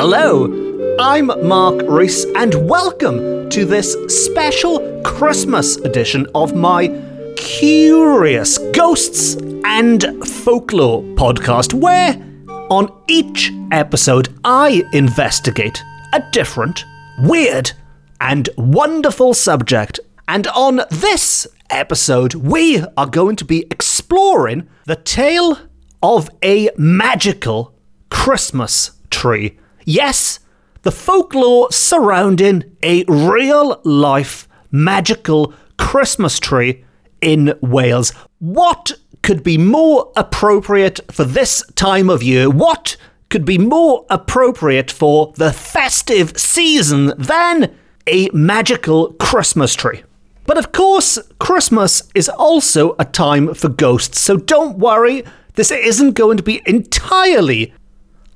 hello. I'm Mark Rees, and welcome to this special Christmas edition of my Curious Ghosts and Folklore podcast, where on each episode I investigate a different, weird, and wonderful subject. And on this episode, we are going to be exploring the tale of a magical Christmas tree. Yes, the folklore surrounding a real life magical Christmas tree in Wales. What could be more appropriate for this time of year? What could be more appropriate for the festive season than a magical Christmas tree? But of course, Christmas is also a time for ghosts, so don't worry, this isn't going to be entirely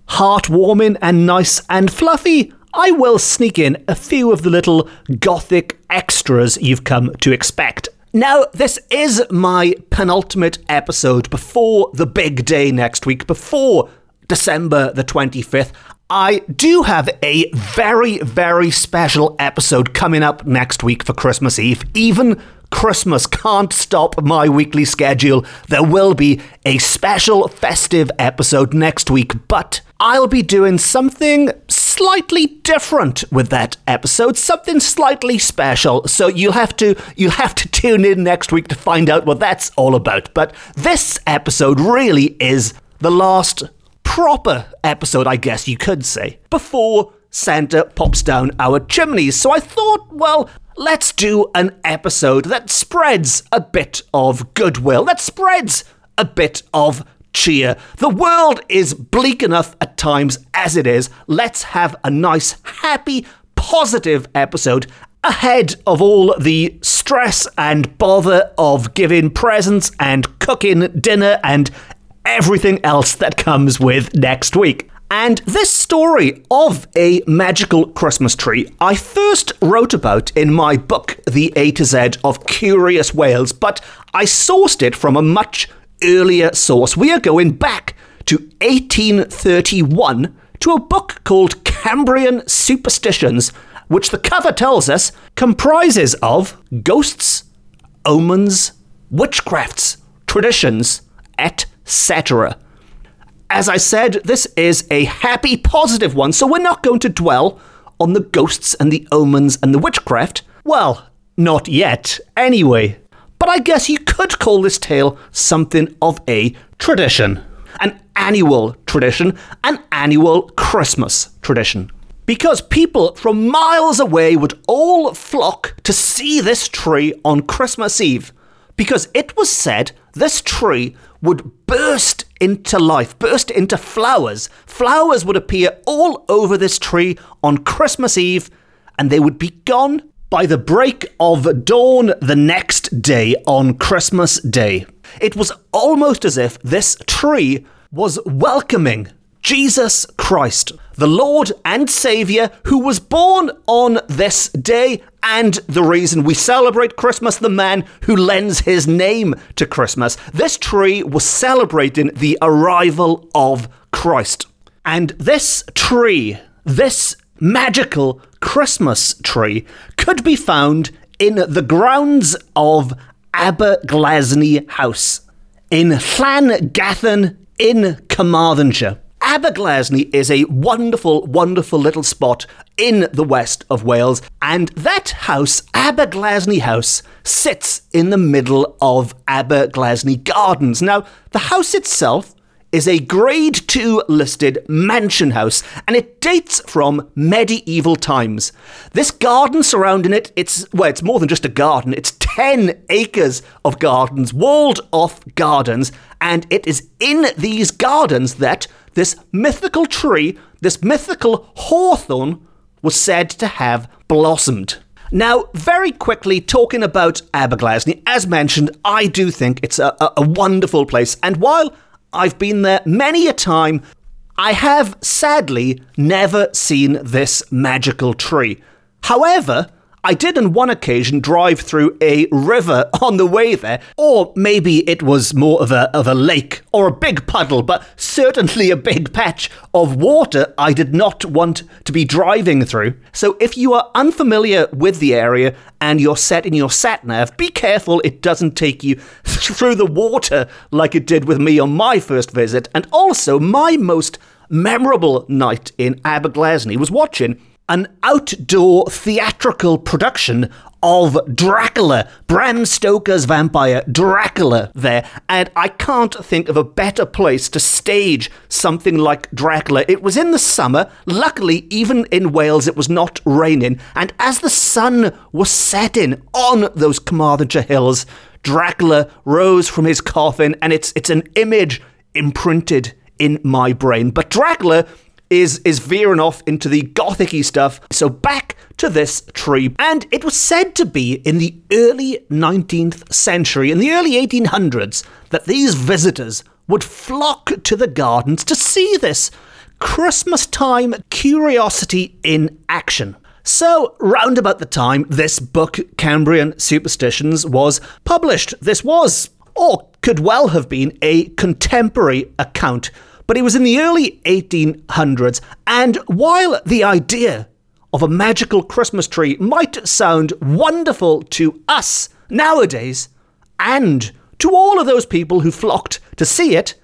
heartwarming and nice and fluffy. I will sneak in a few of the little gothic extras you've come to expect. Now, this is my penultimate episode before the big day next week, before December the 25th. I do have a very, very special episode coming up next week for Christmas Eve. Even Christmas can't stop my weekly schedule. There will be a special festive episode next week, but I'll be doing something slightly different with that episode, something slightly special. So you'll have to you'll have to tune in next week to find out what that's all about. But this episode really is the last proper episode, I guess you could say, before Santa pops down our chimneys. So I thought, well, let's do an episode that spreads a bit of goodwill, that spreads a bit of cheer. The world is bleak enough at times as it is. Let's have a nice, happy, positive episode ahead of all the stress and bother of giving presents and cooking dinner and everything else that comes with next week. And this story of a magical Christmas tree I first wrote about in my book, The A to Z of Curious Wales, but I sourced it from a much earlier source. We are going back to 1831 to a book called Cambrian Superstitions, which the cover tells us comprises of ghosts, omens, witchcrafts, traditions, etc. As I said, this is a happy, positive one, so we're not going to dwell on the ghosts and the omens and the witchcraft. Well, not yet, anyway. But I guess you could call this tale something of a tradition. An annual tradition, an annual Christmas tradition. Because people from miles away would all flock to see this tree on Christmas Eve. Because it was said this tree would burst into life, burst into flowers. Flowers would appear all over this tree on Christmas Eve, and they would be gone by the break of dawn the next day on Christmas Day. It was almost as if this tree was welcoming Jesus Christ, the Lord and Saviour, who was born on this day, and the reason we celebrate Christmas, the man who lends his name to Christmas. This tree was celebrating the arrival of Christ. And this tree, this magical Christmas tree, could be found in the grounds of Aberglasney House in Llangathen in Carmarthenshire. Aberglasney is a wonderful, wonderful little spot in the west of Wales, and that house, Aberglasney House, sits in the middle of Aberglasney Gardens. Now, the house itself is a grade 2 listed mansion house and it dates from medieval times. This garden surrounding it, it's well, it's more than just a garden. It's 10 acres of gardens, walled off gardens, and it is in these gardens that this mythical tree, this mythical hawthorn was said to have blossomed. Now, very quickly, talking about Aberglasney, as mentioned, I do think it's a, a, a wonderful place. And while I've been there many a time. I have sadly never seen this magical tree. However, I did on one occasion drive through a river on the way there, or maybe it was more of a, of a lake or a big puddle, but certainly a big patch of water I did not want to be driving through. So if you are unfamiliar with the area and you're set in your sat nav, be careful it doesn't take you through the water like it did with me on my first visit. And also, my most memorable night in Aberglasney was watching an outdoor theatrical production of Dracula, Bram Stoker's vampire Dracula there, and I can't think of a better place to stage something like Dracula. It was in the summer, luckily, even in Wales, it was not raining, and as the sun was setting on those Carmarthenshire hills, Dracula rose from his coffin, and it's it's an image imprinted in my brain. But Dracula is is veering off into the gothicy stuff. So back to this tree, and it was said to be in the early 19th century, in the early 1800s, that these visitors would flock to the gardens to see this Christmas time curiosity in action. So, round about the time this book, Cambrian Superstitions, was published, this was, or could well have been, a contemporary account but it was in the early 1800s, and while the idea of a magical Christmas tree might sound wonderful to us nowadays, and to all of those people who flocked to see it,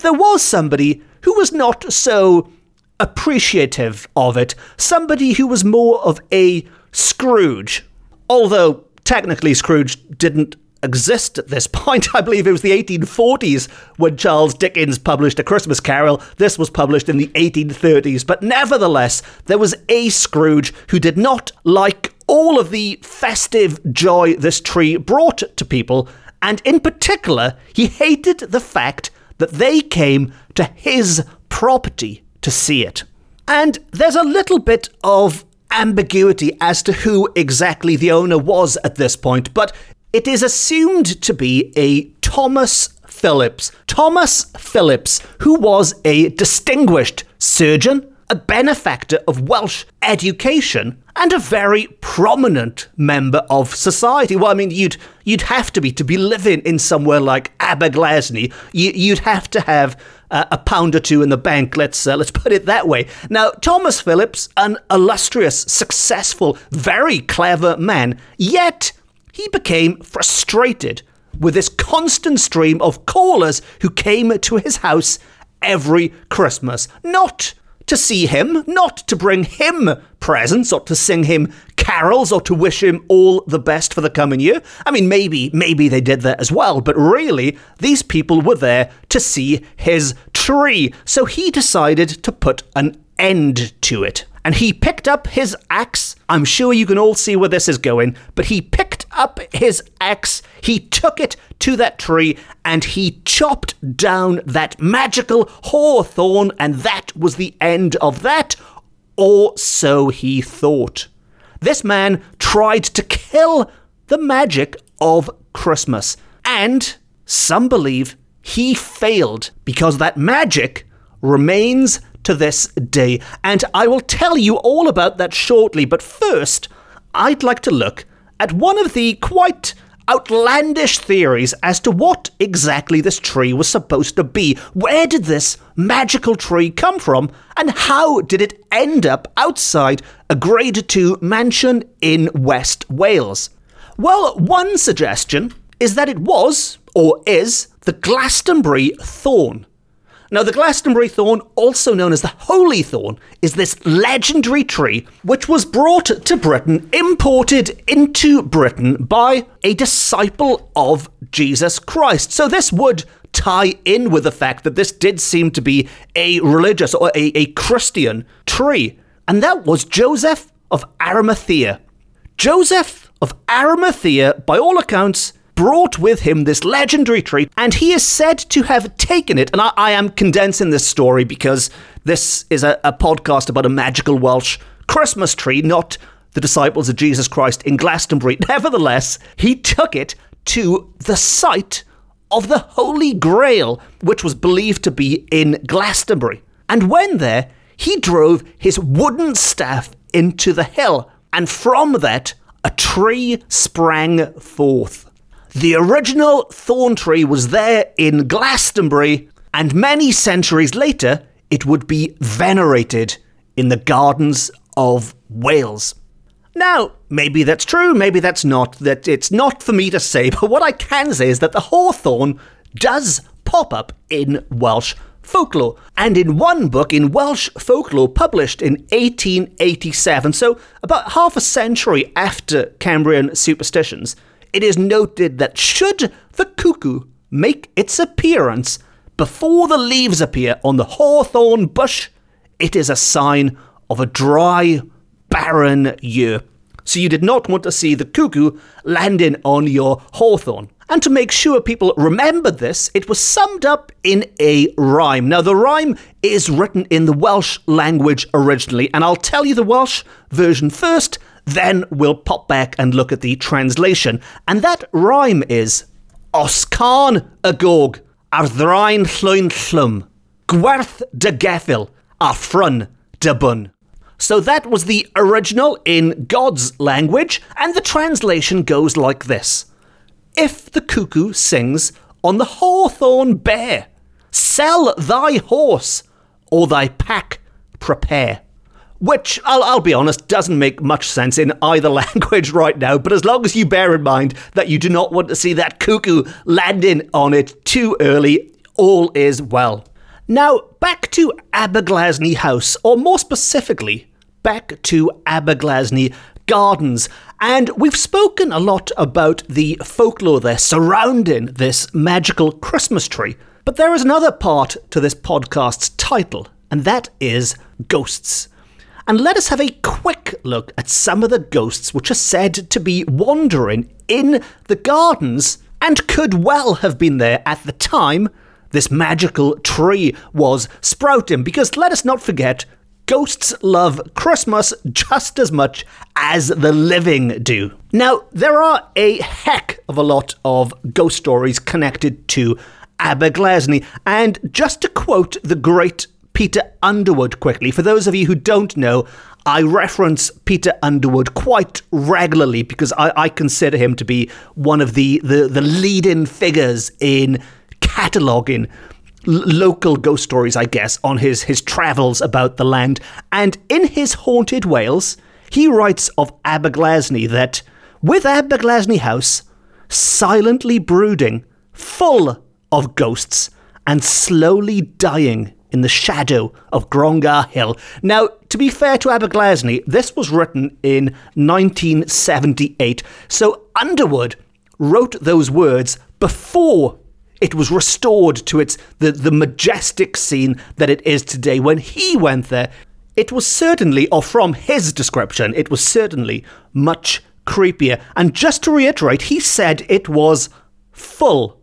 there was somebody who was not so appreciative of it, somebody who was more of a Scrooge. Although technically Scrooge didn't exist at this point. I believe it was the 1840s when Charles Dickens published A Christmas Carol. This was published in the 1830s. But nevertheless, there was a Scrooge who did not like all of the festive joy this tree brought to people. And in particular, he hated the fact that they came to his property to see it. And there's a little bit of ambiguity as to who exactly the owner was at this point, but it is assumed to be a Thomas Phillips. Thomas Phillips, who was a distinguished surgeon, a benefactor of Welsh education, and a very prominent member of society. Well, I mean, you'd you'd have to be to be living in somewhere like Aberglasney. You, would have to have uh, a pound or two in the bank. Let's uh, let's put it that way. Now, Thomas Phillips, an illustrious, successful, very clever man, yet he became frustrated with this constant stream of callers who came to his house every Christmas. Not to see him, not to bring him presents or to sing him carols or to wish him all the best for the coming year. I mean, maybe, maybe they did that as well, but really, these people were there to see his tree. So he decided to put an end to it. And he picked up his axe. I'm sure you can all see where this is going, but he picked up his axe, he took it to that tree, and he chopped down that magical hawthorn, and that was the end of that, or so he thought. This man tried to kill the magic of Christmas, and some believe he failed because that magic remains to this day. And I will tell you all about that shortly, but first, I'd like to look at one of the quite outlandish theories as to what exactly this tree was supposed to be. Where did this magical tree come from, and how did it end up outside a Grade 2 mansion in West Wales? Well, one suggestion is that it was, or is, the Glastonbury thorn. Now, the Glastonbury thorn, also known as the Holy Thorn, is this legendary tree which was brought to Britain, imported into Britain by a disciple of Jesus Christ. So, this would tie in with the fact that this did seem to be a religious or a, a Christian tree, and that was Joseph of Arimathea. Joseph of Arimathea, by all accounts, brought with him this legendary tree, and he is said to have taken it. And I, I am condensing this story because this is a, a podcast about a magical Welsh Christmas tree, not the disciples of Jesus Christ in Glastonbury. Nevertheless, he took it to the site of the Holy Grail, which was believed to be in Glastonbury. And when there, he drove his wooden staff into the hill, and from that, a tree sprang forth. The original thorn tree was there in Glastonbury, and many centuries later, it would be venerated in the gardens of Wales. Now, maybe that's true, maybe that's not, that it's not for me to say, but what I can say is that the hawthorn does pop up in Welsh folklore. And in one book, in Welsh folklore, published in 1887, so about half a century after Cambrian superstitions, it is noted that should the cuckoo make its appearance before the leaves appear on the hawthorn bush, it is a sign of a dry, barren year. So you did not want to see the cuckoo landing on your hawthorn. And to make sure people remembered this, it was summed up in a rhyme. Now, the rhyme is written in the Welsh language originally, and I'll tell you the Welsh version first, then we'll pop back and look at the translation. And that rhyme is Os can y gog ar thrain llwyn llwm, gwerth de geffil a fryn de bun. So that was the original in God's language, and the translation goes like this if the cuckoo sings on the hawthorn bare. Sell thy horse, or thy pack prepare. Which, I'll, I'll, be honest, doesn't make much sense in either language right now, but as long as you bear in mind that you do not want to see that cuckoo landing on it too early, all is well. Now, back to Aberglasney House, or more specifically, back to Aberglasney Gardens and we've spoken a lot about the folklore there surrounding this magical Christmas tree. But there is another part to this podcast's title, and that is ghosts. And let us have a quick look at some of the ghosts which are said to be wandering in the gardens and could well have been there at the time this magical tree was sprouting. Because let us not forget, ghosts love Christmas just as much as the living do. Now, there are a heck of a lot of ghost stories connected to Aberglasney, and just to quote the great Peter Underwood quickly, for those of you who don't know, I reference Peter Underwood quite regularly because I, I consider him to be one of the, the, the leading figures in cataloguing local ghost stories, I guess, on his, his travels about the land. And in his Haunted Wales, he writes of Aberglasney that with Aberglasney House, silently brooding, full of ghosts, and slowly dying in the shadow of Grongar Hill. Now, to be fair to Aberglasney, this was written in 1978, so Underwood wrote those words before it was restored to its the, the majestic scene that it is today. When he went there, it was certainly, or from his description, it was certainly much creepier. And just to reiterate, he said it was full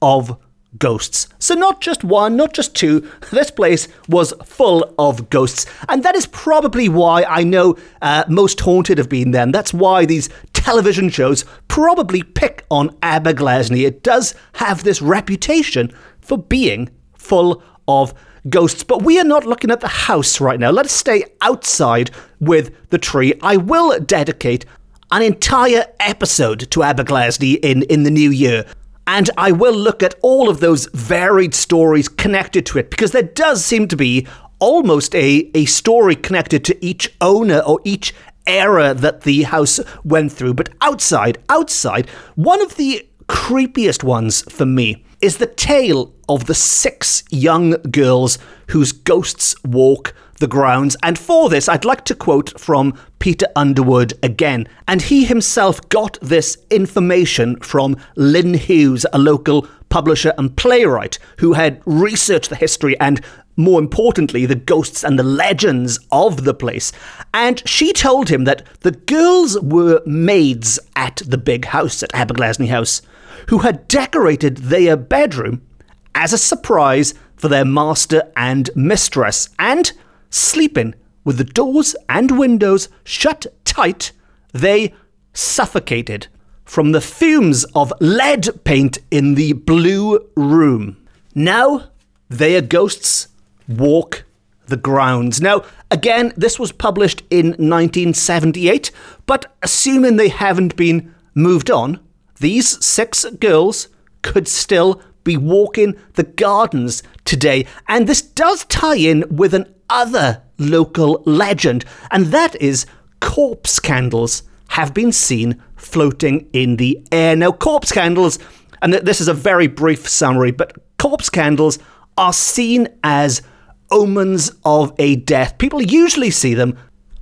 of ghosts. So not just one, not just two. This place was full of ghosts, and that is probably why I know uh, most haunted have been them. That's why these television shows probably pick on Aberglasney. It does have this reputation for being full of ghosts. But we are not looking at the house right now. Let us stay outside with the tree. I will dedicate an entire episode to Aberglasney in, in the new year. And I will look at all of those varied stories connected to it because there does seem to be almost a, a story connected to each owner or each era that the house went through. But outside, outside, one of the creepiest ones for me is the tale of the six young girls whose ghosts walk the grounds. And for this, I'd like to quote from Peter Underwood again. And he himself got this information from Lynn Hughes, a local publisher and playwright who had researched the history and more importantly, the ghosts and the legends of the place. And she told him that the girls were maids at the big house at Aberglasney House who had decorated their bedroom as a surprise for their master and mistress, and sleeping with the doors and windows shut tight, they suffocated from the fumes of lead paint in the blue room. Now, their ghosts walk the grounds. Now, again, this was published in 1978, but assuming they haven't been moved on, these six girls could still be walking the gardens today. And this does tie in with an other local legend, and that is corpse candles have been seen floating in the air. Now, corpse candles, and this is a very brief summary, but corpse candles are seen as omens of a death. People usually see them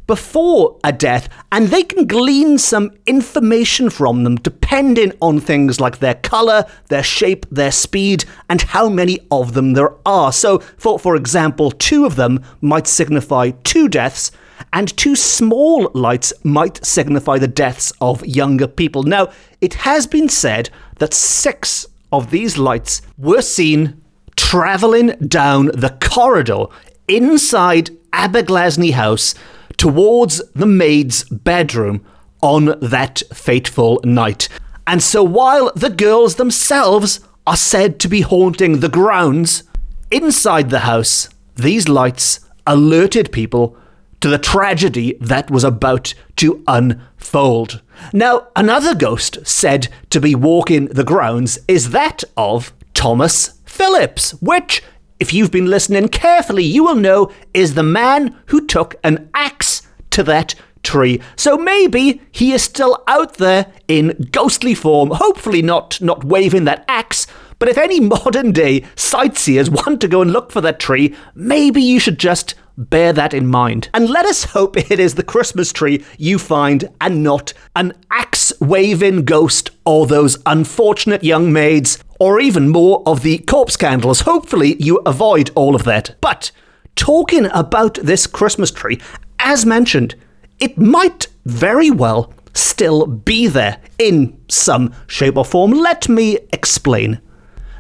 before a death, and they can glean some information from them depending on things like their colour, their shape, their speed, and how many of them there are. So, for, for example, two of them might signify two deaths, and two small lights might signify the deaths of younger people. Now, it has been said that six of these lights were seen travelling down the corridor inside Aberglasney House towards the maid's bedroom on that fateful night. And so while the girls themselves are said to be haunting the grounds, inside the house, these lights alerted people to the tragedy that was about to unfold. Now, another ghost said to be walking the grounds is that of Thomas Phillips, which, if you've been listening carefully, you will know is the man who took an axe to that tree. So maybe he is still out there in ghostly form, hopefully not not waving that axe. But if any modern day sightseers want to go and look for that tree, maybe you should just bear that in mind. And let us hope it is the Christmas tree you find and not an axe waving ghost or those unfortunate young maids or even more of the corpse candles. Hopefully you avoid all of that. But talking about this Christmas tree, as mentioned, it might very well still be there in some shape or form. Let me explain.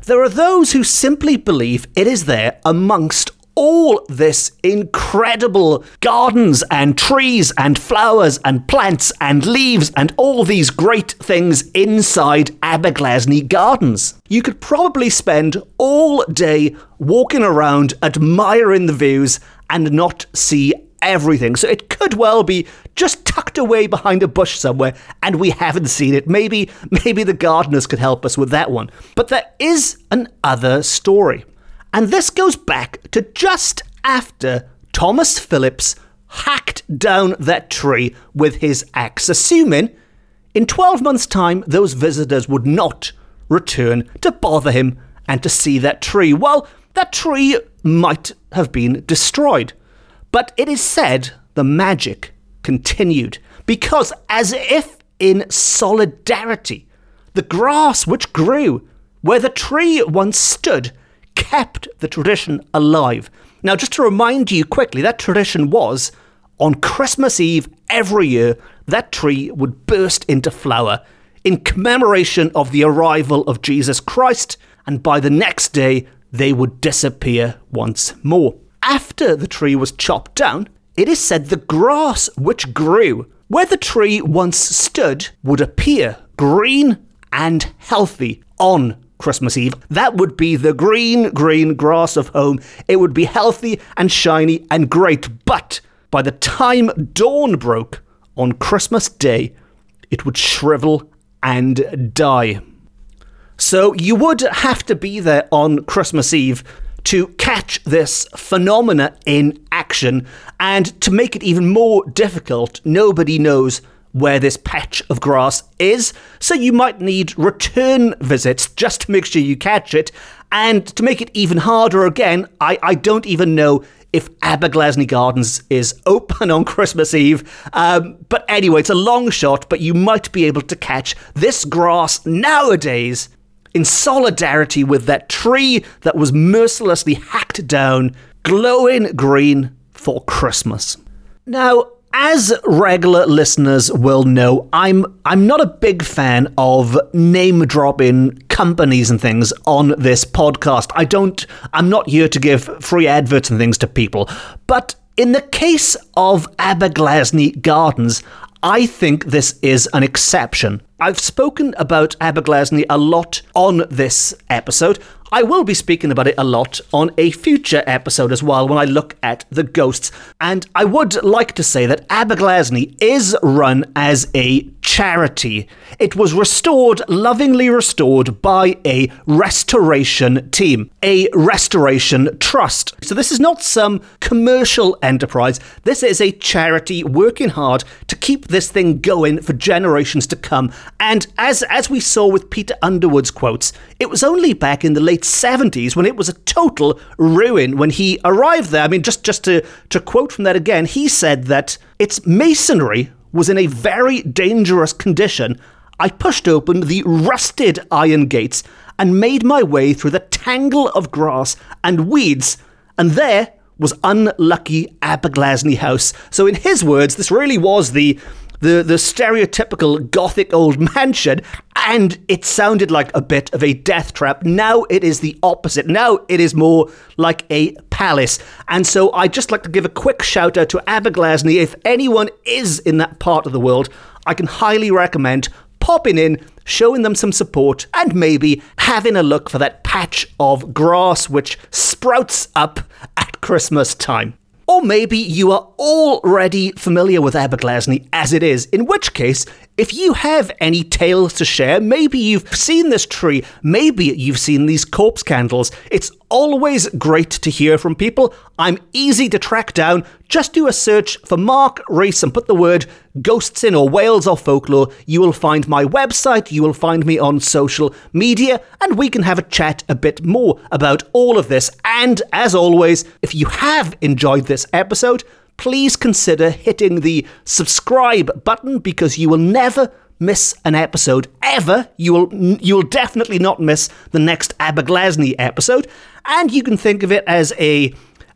There are those who simply believe it is there amongst all this incredible gardens and trees and flowers and plants and leaves and all these great things inside Aberglasney Gardens. You could probably spend all day walking around admiring the views and not see everything. So it could well be just tucked away behind a bush somewhere and we haven't seen it. Maybe maybe the gardeners could help us with that one. But there is another story. And this goes back to just after Thomas Phillips hacked down that tree with his axe, assuming in 12 months' time those visitors would not return to bother him and to see that tree. Well, that tree might have been destroyed. But it is said the magic continued because, as if in solidarity, the grass which grew where the tree once stood kept the tradition alive. Now, just to remind you quickly, that tradition was on Christmas Eve every year, that tree would burst into flower in commemoration of the arrival of Jesus Christ, and by the next day, they would disappear once more after the tree was chopped down, it is said the grass which grew where the tree once stood would appear green and healthy on Christmas Eve. That would be the green, green grass of home. It would be healthy and shiny and great. But by the time dawn broke on Christmas Day, it would shrivel and die. So you would have to be there on Christmas Eve to catch this phenomena in action. And to make it even more difficult, nobody knows where this patch of grass is, so you might need return visits just to make sure you catch it. And to make it even harder again, I, I don't even know if Aberglasney Gardens is open on Christmas Eve. Um, but anyway, it's a long shot, but you might be able to catch this grass nowadays in solidarity with that tree that was mercilessly hacked down, glowing green for Christmas. Now, as regular listeners will know, I'm I'm not a big fan of name dropping companies and things on this podcast. I don't I'm not here to give free adverts and things to people. But in the case of Aberglasney Gardens, I think this is an exception. I've spoken about Aberglasney a lot on this episode. I will be speaking about it a lot on a future episode as well when I look at the ghosts. And I would like to say that Aberglasney is run as a charity. It was restored, lovingly restored, by a restoration team, a restoration trust. So this is not some commercial enterprise. This is a charity working hard to keep this thing going for generations to come. And as as we saw with Peter Underwood's quotes, it was only back in the late 70s when it was a total ruin when he arrived there. I mean, just, just to, to quote from that again, he said that its masonry was in a very dangerous condition. I pushed open the rusted iron gates and made my way through the tangle of grass and weeds, and there was unlucky Aberglasney House. So, in his words, this really was the the, the stereotypical gothic old mansion, and it sounded like a bit of a death trap. Now it is the opposite. Now it is more like a palace. And so I'd just like to give a quick shout out to Aberglasney. If anyone is in that part of the world, I can highly recommend popping in, showing them some support, and maybe having a look for that patch of grass which sprouts up at Christmas time. Or maybe you are already familiar with Aberglasney as it is, in which case, if you have any tales to share, maybe you've seen this tree, maybe you've seen these corpse candles, it's always great to hear from people. I'm easy to track down. Just do a search for Mark Rees and put the word ghosts in or Wales or folklore. You will find my website, you will find me on social media, and we can have a chat a bit more about all of this. And as always, if you have enjoyed this episode, please consider hitting the subscribe button because you will never miss an episode ever. You will you will definitely not miss the next Aberglasney episode, and you can think of it as a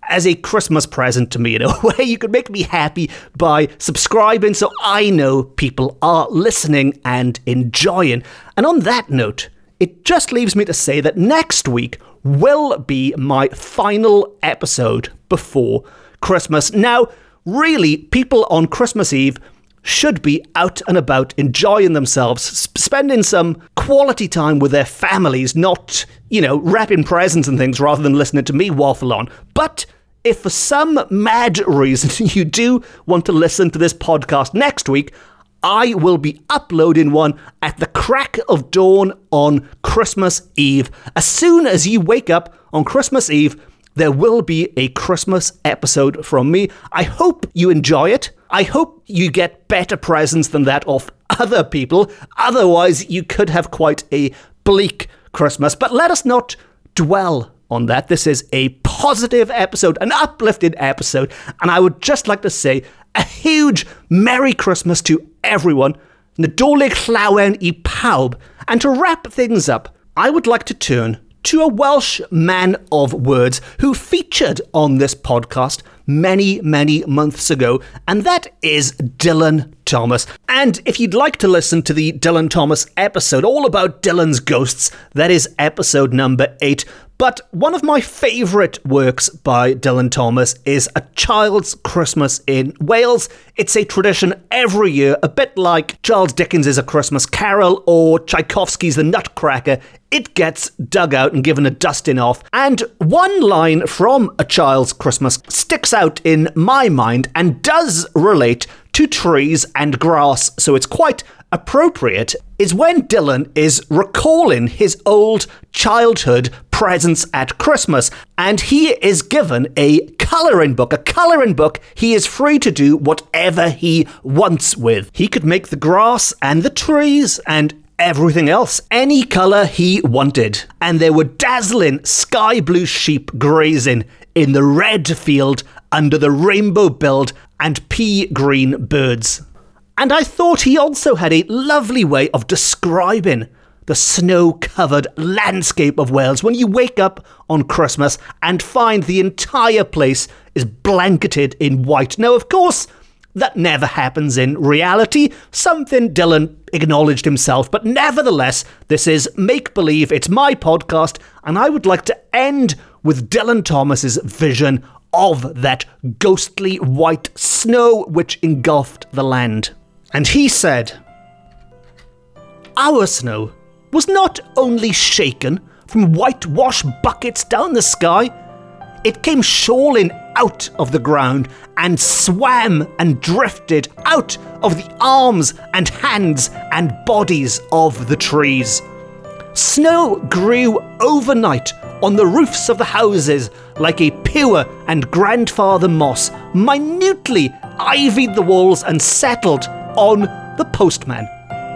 as a Christmas present to me in a way. You can make me happy by subscribing so I know people are listening and enjoying. And on that note, it just leaves me to say that next week will be my final episode before Christmas. Now, really, people on Christmas Eve should be out and about enjoying themselves, spending some quality time with their families, not, you know, wrapping presents and things rather than listening to me waffle on. But if for some mad reason you do want to listen to this podcast next week, I will be uploading one at the crack of dawn on Christmas Eve. As soon as you wake up on Christmas Eve, there will be a Christmas episode from me. I hope you enjoy it. I hope you get better presents than that of other people. Otherwise, you could have quite a bleak Christmas. But let us not dwell on that. This is a positive episode, an uplifted episode. And I would just like to say a huge Merry Christmas to everyone. Nadolig llawen i pawb. And to wrap things up, I would like to turn to a Welsh man of words who featured on this podcast many, many months ago, and that is Dylan Thomas. And if you'd like to listen to the Dylan Thomas episode all about Dylan's ghosts, that is episode number eight. But one of my favourite works by Dylan Thomas is A Child's Christmas in Wales. It's a tradition every year, a bit like Charles Dickens' A Christmas Carol or Tchaikovsky's The Nutcracker. It gets dug out and given a dusting off. And one line from A Child's Christmas sticks out in my mind and does relate to trees and grass, so it's quite appropriate is when Dylan is recalling his old childhood presents at Christmas, and he is given a colouring book. A colouring book he is free to do whatever he wants with. He could make the grass and the trees and everything else any colour he wanted. And there were dazzling sky blue sheep grazing in the red field under the rainbow billed and pea green birds. And I thought he also had a lovely way of describing the snow covered landscape of Wales when you wake up on Christmas and find the entire place is blanketed in white. Now, of course, that never happens in reality, something Dylan acknowledged himself, but nevertheless, this is make believe, it's my podcast, and I would like to end with Dylan Thomas's vision of that ghostly white snow which engulfed the land. And he said, Our snow was not only shaken from whitewash buckets down the sky. It came shoaling out of the ground and swam and drifted out of the arms and hands and bodies of the trees. Snow grew overnight on the roofs of the houses like a pure and grandfather moss, minutely ivied the walls and settled on the postman,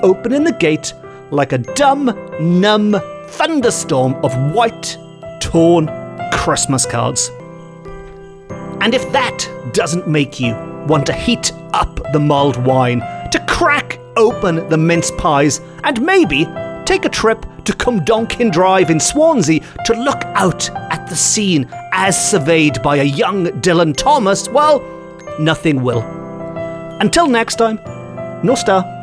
opening the gate like a dumb, numb thunderstorm of white, torn Christmas cards. And if that doesn't make you want to heat up the mulled wine, to crack open the mince pies, and maybe take a trip to Cwmdonkin Drive in Swansea to look out at the scene as surveyed by a young Dylan Thomas, well, nothing will. Until next time, の下